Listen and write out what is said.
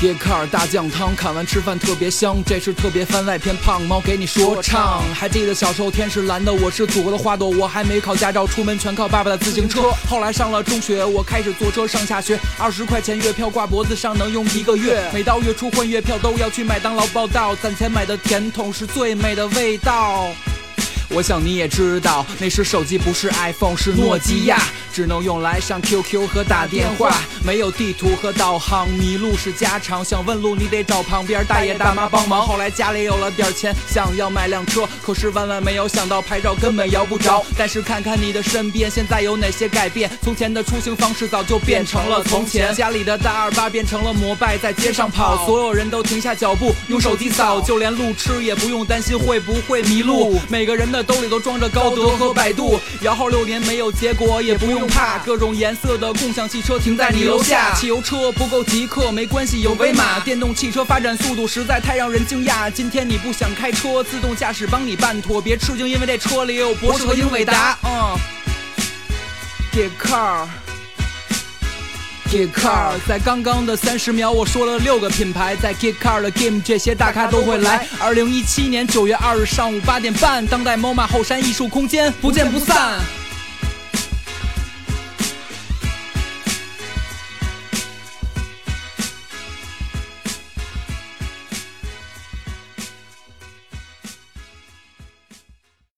Get car 大酱汤，看完吃饭特别香。这是特别番外篇，胖猫给你说唱。还记得小时候天是蓝的，我是祖国的花朵。我还没考驾照，出门全靠爸爸的自行车。后来上了中学，我开始坐车上下学。二十块钱月票挂脖子上能用一个月。每到月初换月票都要去麦当劳报道，攒钱买的甜筒是最美的味道。我想你也知道，那时手机不是 iPhone，是诺基亚，只能用来上 QQ 和打电话，没有地图和导航，迷路是家常。想问路，你得找旁边大爷大妈帮忙。后来家里有了点钱，想要买辆车，可是万万没有想到牌照根本摇不着。但是看看你的身边，现在有哪些改变？从前的出行方式早就变成了从前，家里的大二八变成了摩拜，在街上跑，所有人都停下脚步，用手机扫，就连路痴也不用担心会不会迷路。每个人的。兜里都装着高德和百度，摇号六年没有结果也不用怕，各种颜色的共享汽车停在你楼下。汽油车不够极客没关系，有威马。电动汽车发展速度实在太让人惊讶。今天你不想开车，自动驾驶帮你办妥，别吃惊，因为这车里有博士和英伟达。嗯，Get car。Get Car，在刚刚的三十秒，我说了六个品牌，在 Get Car 的 Game，这些大咖都会来。二零一七年九月二日上午八点半，当代 MoMA 后山艺术空间，不见不散。